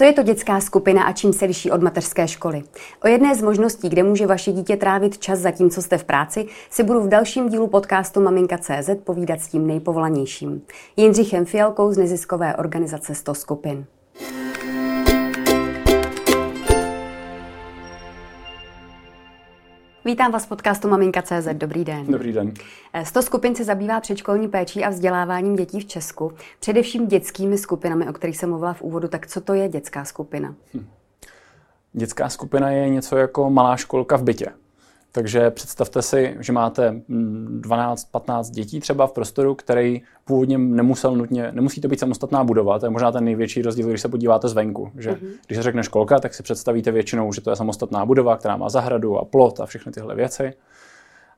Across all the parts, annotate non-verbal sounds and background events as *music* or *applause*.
Co je to dětská skupina a čím se liší od mateřské školy? O jedné z možností, kde může vaše dítě trávit čas zatímco jste v práci, si budu v dalším dílu podcastu Maminka.cz povídat s tím nejpovolanějším. Jindřichem Fialkou z neziskové organizace 100 skupin. Vítám vás v podcastu Maminka.cz. Dobrý den. Dobrý den. 100 skupin se zabývá předškolní péčí a vzděláváním dětí v Česku, především dětskými skupinami, o kterých jsem mluvila v úvodu. Tak co to je dětská skupina? Hm. Dětská skupina je něco jako malá školka v bytě. Takže představte si, že máte 12-15 mm, dětí třeba v prostoru, který původně nemusel nutně, nemusí to být samostatná budova, to je možná ten největší rozdíl, když se podíváte zvenku. Že mm-hmm. Když se řekne školka, tak si představíte většinou, že to je samostatná budova, která má zahradu a plot a všechny tyhle věci.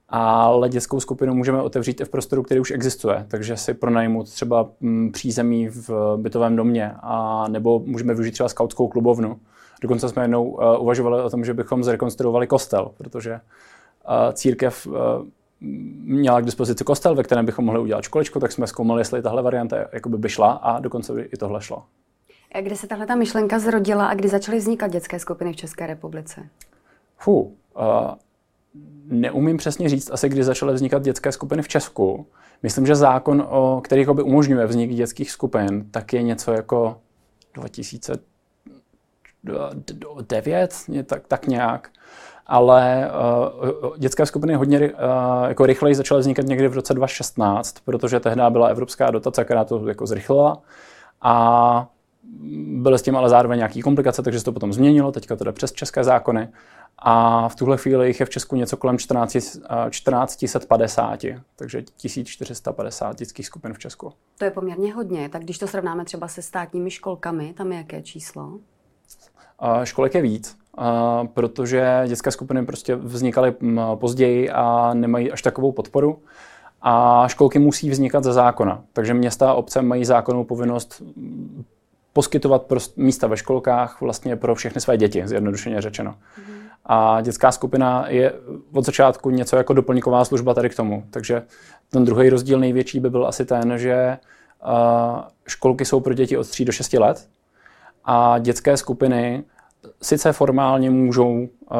Ale dětskou skupinu můžeme otevřít i v prostoru, který už existuje. Takže si pronajmout třeba mm, přízemí v bytovém domě, a nebo můžeme využít třeba skautskou klubovnu Dokonce jsme jednou uh, uvažovali o tom, že bychom zrekonstruovali kostel, protože uh, církev uh, měla k dispozici kostel, ve kterém bychom mohli udělat školečku, tak jsme zkoumali, jestli tahle varianta jakoby by šla a dokonce by i tohle šlo. A kde se tahle ta myšlenka zrodila a kdy začaly vznikat dětské skupiny v České republice? Fú, uh, neumím přesně říct asi, kdy začaly vznikat dětské skupiny v Česku. Myslím, že zákon, o, který umožňuje vznik dětských skupin, tak je něco jako 2000 devět, tak, tak nějak. Ale uh, dětské skupiny hodně uh, jako rychleji začaly vznikat někdy v roce 2016, protože tehdy byla evropská dotace, která to jako zrychlila. A byly s tím ale zároveň nějaké komplikace, takže se to potom změnilo, teďka to jde přes české zákony. A v tuhle chvíli jich je v Česku něco kolem 14, 1450, takže 1450 dětských skupin v Česku. To je poměrně hodně, tak když to srovnáme třeba se státními školkami, tam je jaké číslo? Školek je víc, protože dětské skupiny prostě vznikaly později a nemají až takovou podporu. A školky musí vznikat ze zákona. Takže města a obce mají zákonnou povinnost poskytovat místa ve školkách vlastně pro všechny své děti, zjednodušeně řečeno. Mm. A dětská skupina je od začátku něco jako doplňková služba tady k tomu. Takže ten druhý rozdíl největší by byl asi ten, že školky jsou pro děti od 3 do 6 let a dětské skupiny sice formálně můžou uh,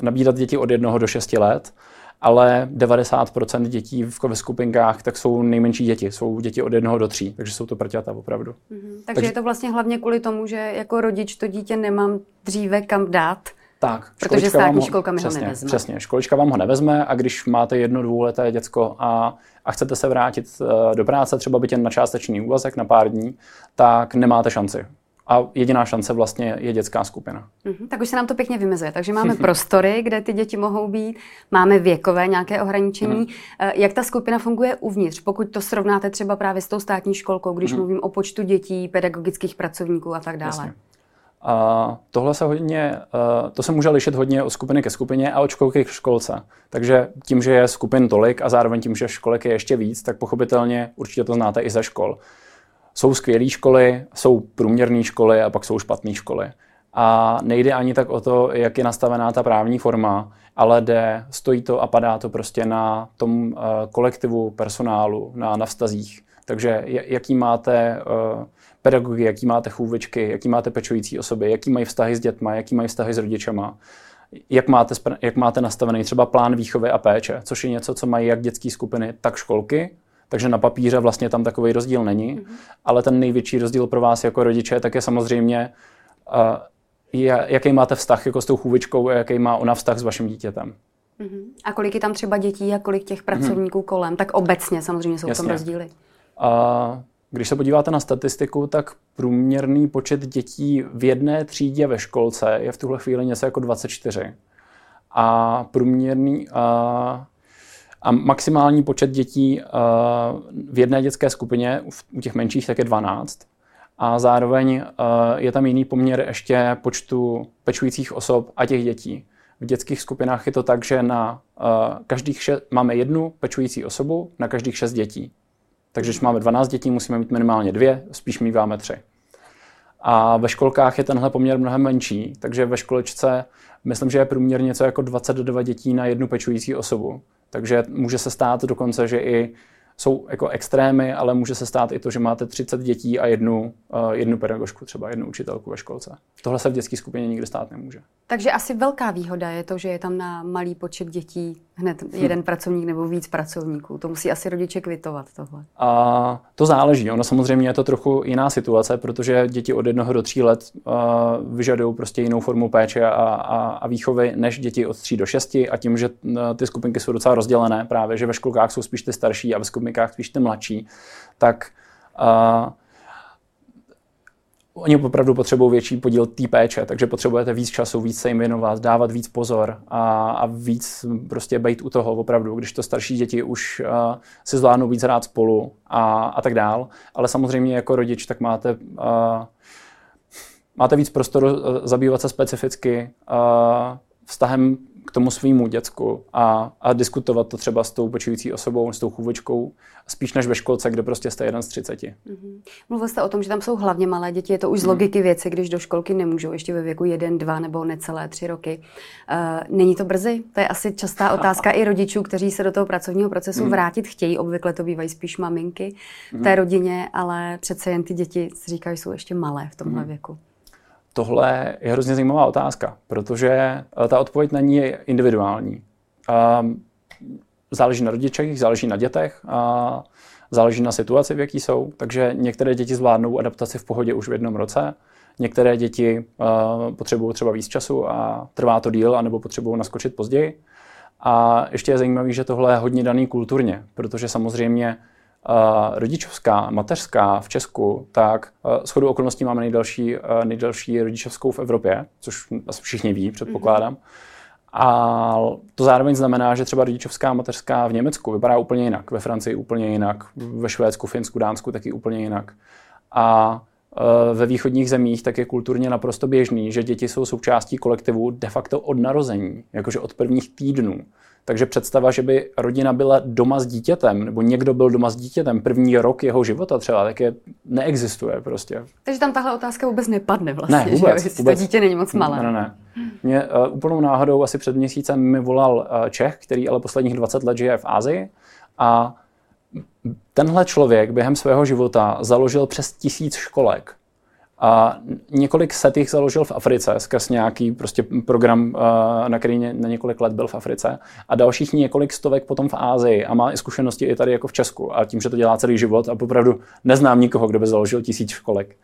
nabídat děti od jednoho do 6 let, ale 90% dětí v, ve skupinkách tak jsou nejmenší děti, jsou děti od jednoho do tří, takže jsou to prťata opravdu. Mm-hmm. Takže, takže je to vlastně hlavně kvůli tomu, že jako rodič to dítě nemám dříve kam dát, tak, protože státní školka mi přesně, ho nevezme. Přesně, školička vám ho nevezme a když máte jedno, dvouleté děcko a, a chcete se vrátit uh, do práce, třeba byt jen na částečný úvazek na pár dní, tak nemáte šanci a jediná šance vlastně je dětská skupina. Mm-hmm, tak už se nám to pěkně vymezuje. Takže máme *laughs* prostory, kde ty děti mohou být, máme věkové nějaké ohraničení. Mm-hmm. Jak ta skupina funguje uvnitř? Pokud to srovnáte třeba právě s tou státní školkou, když mm-hmm. mluvím o počtu dětí, pedagogických pracovníků a tak dále. Jasně. A tohle se hodně, to se může lišit hodně od skupiny ke skupině a od školky k školce. Takže tím, že je skupin tolik a zároveň tím, že školek je ještě víc, tak pochopitelně určitě to znáte i ze škol jsou skvělé školy, jsou průměrné školy a pak jsou špatné školy. A nejde ani tak o to, jak je nastavená ta právní forma, ale jde, stojí to a padá to prostě na tom uh, kolektivu personálu, na, na vztazích. Takže jaký máte uh, pedagogy, jaký máte chůvičky, jaký máte pečující osoby, jaký mají vztahy s dětma, jaký mají vztahy s rodičema, jak máte, jak máte nastavený třeba plán výchovy a péče, což je něco, co mají jak dětské skupiny, tak školky takže na papíře vlastně tam takový rozdíl není. Mm-hmm. Ale ten největší rozdíl pro vás jako rodiče tak je samozřejmě, uh, jaký máte vztah jako s tou chůvičkou a jaký má ona vztah s vaším dítětem. Mm-hmm. A kolik je tam třeba dětí a kolik těch pracovníků mm-hmm. kolem? Tak obecně samozřejmě jsou Jasně. tam rozdíly. Uh, když se podíváte na statistiku, tak průměrný počet dětí v jedné třídě ve školce je v tuhle chvíli něco jako 24. A průměrný, uh, a maximální počet dětí uh, v jedné dětské skupině, u těch menších, tak je 12. A zároveň uh, je tam jiný poměr ještě počtu pečujících osob a těch dětí. V dětských skupinách je to tak, že na uh, každých šest, máme jednu pečující osobu na každých šest dětí. Takže když máme 12 dětí, musíme mít minimálně dvě, spíš míváme tři. A ve školkách je tenhle poměr mnohem menší, takže ve školečce myslím, že je průměr něco jako 22 dětí na jednu pečující osobu. Takže může se stát dokonce, že i jsou jako extrémy, ale může se stát i to, že máte 30 dětí a jednu, uh, jednu pedagožku, třeba jednu učitelku ve školce. Tohle se v dětské skupině nikdy stát nemůže. Takže asi velká výhoda je to, že je tam na malý počet dětí hned hm. jeden pracovník nebo víc pracovníků. To musí asi rodiče kvitovat tohle. A to záleží. Ono samozřejmě je to trochu jiná situace, protože děti od jednoho do tří let uh, vyžadují prostě jinou formu péče a, a, a výchovy než děti od tří do šesti a tím, že uh, ty skupinky jsou docela rozdělené právě, že ve školkách jsou spíš ty starší a ve skupinkách spíš ty mladší, tak uh, oni opravdu potřebují větší podíl té péče, takže potřebujete víc času, víc se jim věnovat, dávat víc pozor a, a víc prostě být u toho opravdu, když to starší děti už uh, si zvládnou víc hrát spolu a, a tak dál. Ale samozřejmě jako rodič tak máte, uh, máte víc prostoru uh, zabývat se specificky uh, vztahem k tomu svýmu děcku a, a diskutovat to třeba s tou pečující osobou, s tou chůvečkou, spíš než ve školce, kde prostě jste jeden z třiceti. Mm-hmm. Mluvil jste o tom, že tam jsou hlavně malé děti, je to už z mhm. logiky věci, když do školky nemůžou ještě ve věku jeden, dva nebo necelé tři roky. Uh, není to brzy? To je asi častá *laughs* otázka i rodičů, kteří se do toho pracovního procesu mm. vrátit chtějí. Obvykle to bývají spíš maminky v té mm. rodině, ale přece jen ty děti říkají, jsou ještě malé v tomhle mm. věku. Tohle je hrozně zajímavá otázka, protože eh, ta odpověď na ní je individuální. Ehm, záleží na rodičích, záleží na dětech, záleží na situaci, v jaký jsou. Takže některé děti zvládnou adaptaci v pohodě už v jednom roce, některé děti uh, potřebují třeba víc času a trvá to díl, anebo potřebují naskočit později. A ještě je zajímavé, že tohle je hodně daný kulturně, protože samozřejmě rodičovská, mateřská v Česku, tak s chodou okolností máme nejdelší, nejdelší rodičovskou v Evropě, což asi všichni ví, předpokládám. Mm-hmm. A to zároveň znamená, že třeba rodičovská mateřská v Německu vypadá úplně jinak, ve Francii úplně jinak, ve Švédsku, Finsku, Dánsku taky úplně jinak. A ve východních zemích tak je kulturně naprosto běžný, že děti jsou součástí kolektivu de facto od narození, jakože od prvních týdnů. Takže představa, že by rodina byla doma s dítětem, nebo někdo byl doma s dítětem první rok jeho života třeba, tak je neexistuje prostě. Takže tam tahle otázka vůbec nepadne vlastně, ne, vůbec, že vůbec. to dítě není moc malé. Ne, ne, ne. Mě uh, úplnou náhodou asi před měsícem mi volal uh, Čech, který ale posledních 20 let žije v Ázii a tenhle člověk během svého života založil přes tisíc školek a několik set jich založil v Africe skrz nějaký prostě program, eh, na který na několik let byl v Africe. A dalších několik stovek potom v Ázii a má i zkušenosti i tady jako v Česku. A tím, že to dělá celý život a opravdu neznám nikoho, kdo by založil tisíc školek,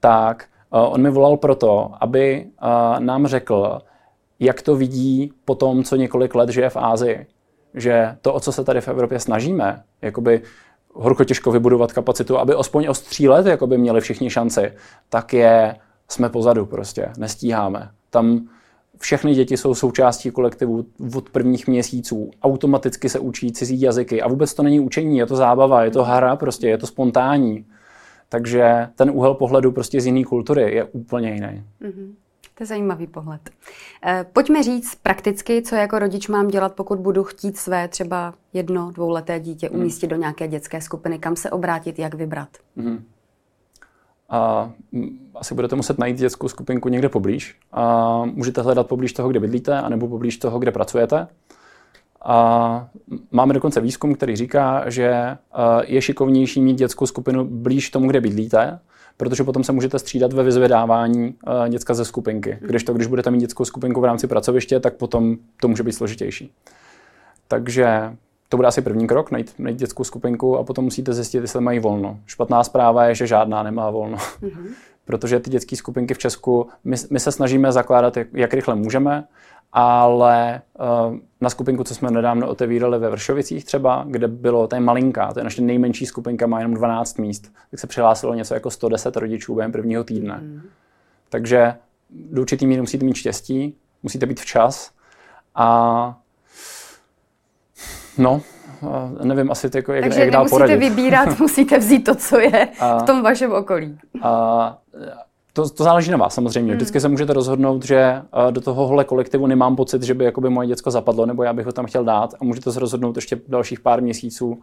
tak eh, on mi volal proto, aby eh, nám řekl, jak to vidí po tom, co několik let žije v Ázii. Že to, o co se tady v Evropě snažíme, jakoby horko těžko vybudovat kapacitu, aby aspoň o tří let jako by měli všichni šanci, tak je, jsme pozadu prostě, nestíháme. Tam všechny děti jsou součástí kolektivu od prvních měsíců, automaticky se učí cizí jazyky a vůbec to není učení, je to zábava, je to hra, prostě je to spontánní. Takže ten úhel pohledu prostě z jiné kultury je úplně jiný. Mm-hmm. To je zajímavý pohled. Eh, pojďme říct prakticky, co jako rodič mám dělat, pokud budu chtít své třeba jedno, dvouleté dítě hmm. umístit do nějaké dětské skupiny. Kam se obrátit, jak vybrat? Hmm. A asi budete muset najít dětskou skupinku někde poblíž. A můžete hledat poblíž toho, kde bydlíte, anebo poblíž toho, kde pracujete. A máme dokonce výzkum, který říká, že eh, je šikovnější mít dětskou skupinu blíž tomu, kde bydlíte, protože potom se můžete střídat ve vyzvedávání uh, děcka ze skupinky. Když to, když budete mít dětskou skupinku v rámci pracoviště, tak potom to může být složitější. Takže to bude asi první krok, najít, najít dětskou skupinku a potom musíte zjistit, jestli mají volno. Špatná zpráva je, že žádná nemá volno. Mm-hmm. *laughs* Protože ty dětské skupinky v Česku, my, my se snažíme zakládat, jak, jak rychle můžeme, ale uh, na skupinku, co jsme nedávno otevírali ve Vršovicích třeba, kde bylo, to je malinká, to je naše nejmenší skupinka, má jenom 12 míst, tak se přihlásilo něco jako 110 rodičů během prvního týdne. Mm. Takže do určitý míry musíte mít štěstí, musíte být včas a no, nevím asi, jako, jak, Takže jak dál poradit. Takže vybírat, *laughs* musíte vzít to, co je a, v tom vašem okolí. A, to, to záleží na vás samozřejmě. Hmm. Vždycky se můžete rozhodnout, že do tohohle kolektivu nemám pocit, že by jakoby moje děcko zapadlo, nebo já bych ho tam chtěl dát a můžete se rozhodnout ještě dalších pár měsíců,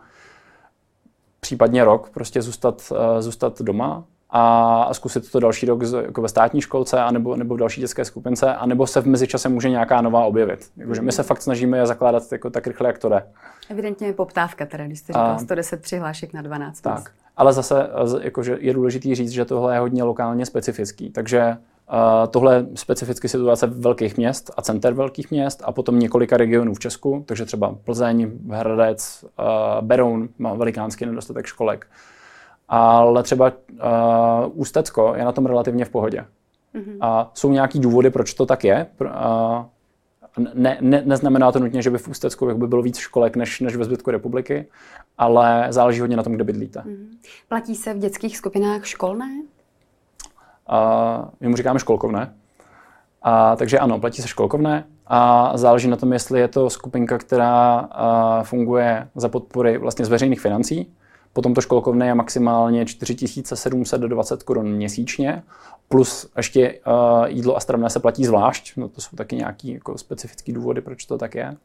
případně rok, prostě zůstat, zůstat doma a zkusit to další rok jako ve státní školce anebo, nebo v další dětské skupince, anebo se v mezičase může nějaká nová objevit. Jakože my se fakt snažíme je zakládat jako tak rychle, jak to jde. Evidentně je poptávka teda, když jste říkal a, 110 přihlášek na 12 Tak, ale zase jakože je důležité říct, že tohle je hodně lokálně specifický, takže Uh, tohle je specificky situace velkých měst a center velkých měst a potom několika regionů v Česku, takže třeba Plzeň, Hradec, uh, Beroun má velikánský nedostatek školek ale třeba uh, Ústecko je na tom relativně v pohodě. Mm-hmm. A jsou nějaký důvody, proč to tak je. Uh, ne, ne, neznamená to nutně, že by v Ústecku by bylo víc školek než, než ve zbytku republiky, ale záleží hodně na tom, kde bydlíte. Mm-hmm. Platí se v dětských skupinách školné? Uh, my mu říkáme školkovné. A, takže ano, platí se školkovné a záleží na tom, jestli je to skupinka, která uh, funguje za podpory vlastně z veřejných financí, Potom to školkovné je maximálně 4720 korun měsíčně, plus ještě uh, jídlo a stravné se platí zvlášť. No, to jsou taky nějaké jako specifické důvody, proč to tak je.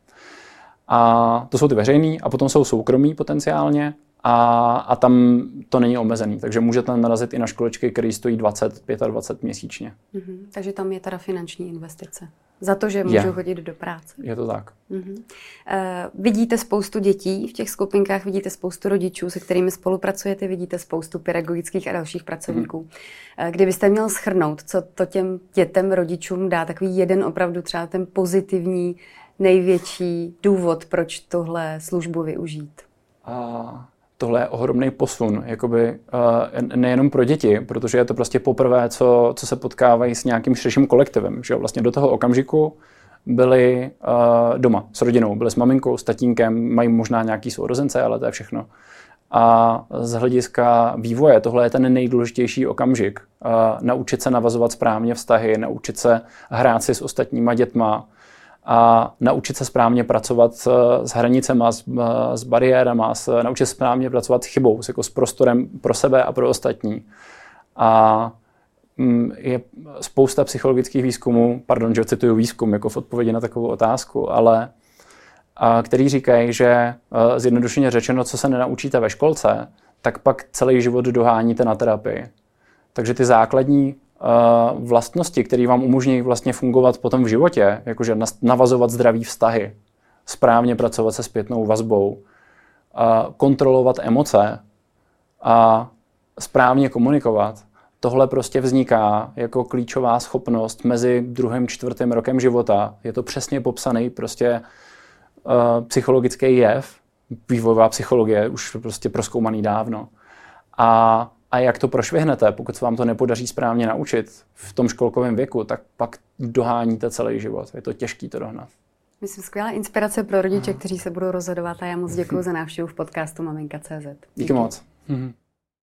A to jsou ty veřejný, a potom jsou soukromí potenciálně, a, a tam to není omezený. Takže můžete narazit i na školečky, které stojí 20, 25 měsíčně. Mm-hmm. Takže tam je teda finanční investice. Za to, že můžu je. chodit do práce. Je to tak. Mm-hmm. Uh, vidíte spoustu dětí v těch skupinkách, vidíte spoustu rodičů, se kterými spolupracujete, vidíte spoustu pedagogických a dalších pracovníků. Mm-hmm. Uh, kdybyste měl schrnout, co to těm dětem, rodičům dá, takový jeden opravdu třeba ten pozitivní, největší důvod, proč tohle službu využít? Uh tohle je ohromný posun, jakoby, uh, nejenom pro děti, protože je to prostě poprvé, co, co se potkávají s nějakým širším kolektivem. Že vlastně do toho okamžiku byli uh, doma s rodinou, byli s maminkou, s tatínkem, mají možná nějaký sourozence, ale to je všechno. A z hlediska vývoje tohle je ten nejdůležitější okamžik. Uh, naučit se navazovat správně vztahy, naučit se hrát si s ostatníma dětma, a naučit se správně pracovat s hranicemi, s, s bariérama, s, naučit se správně pracovat s chybou, s, jako s prostorem pro sebe a pro ostatní. A mm, je spousta psychologických výzkumů, pardon, že cituju výzkum jako v odpovědi na takovou otázku, ale a, který říkají, že zjednodušeně řečeno, co se nenaučíte ve školce, tak pak celý život doháníte na terapii. Takže ty základní vlastnosti, které vám umožní vlastně fungovat potom v životě, jakože navazovat zdravý vztahy, správně pracovat se zpětnou vazbou, kontrolovat emoce a správně komunikovat, tohle prostě vzniká jako klíčová schopnost mezi druhým čtvrtým rokem života. Je to přesně popsaný prostě uh, psychologický jev, vývojová psychologie, už prostě proskoumaný dávno. A a jak to prošvihnete, pokud se vám to nepodaří správně naučit v tom školkovém věku, tak pak doháníte celý život. Je to těžký to dohnat. Myslím, skvělá inspirace pro rodiče, kteří se budou rozhodovat a já moc děkuji za návštěvu v podcastu Maminka.cz. Díky, Díky moc. Mhm.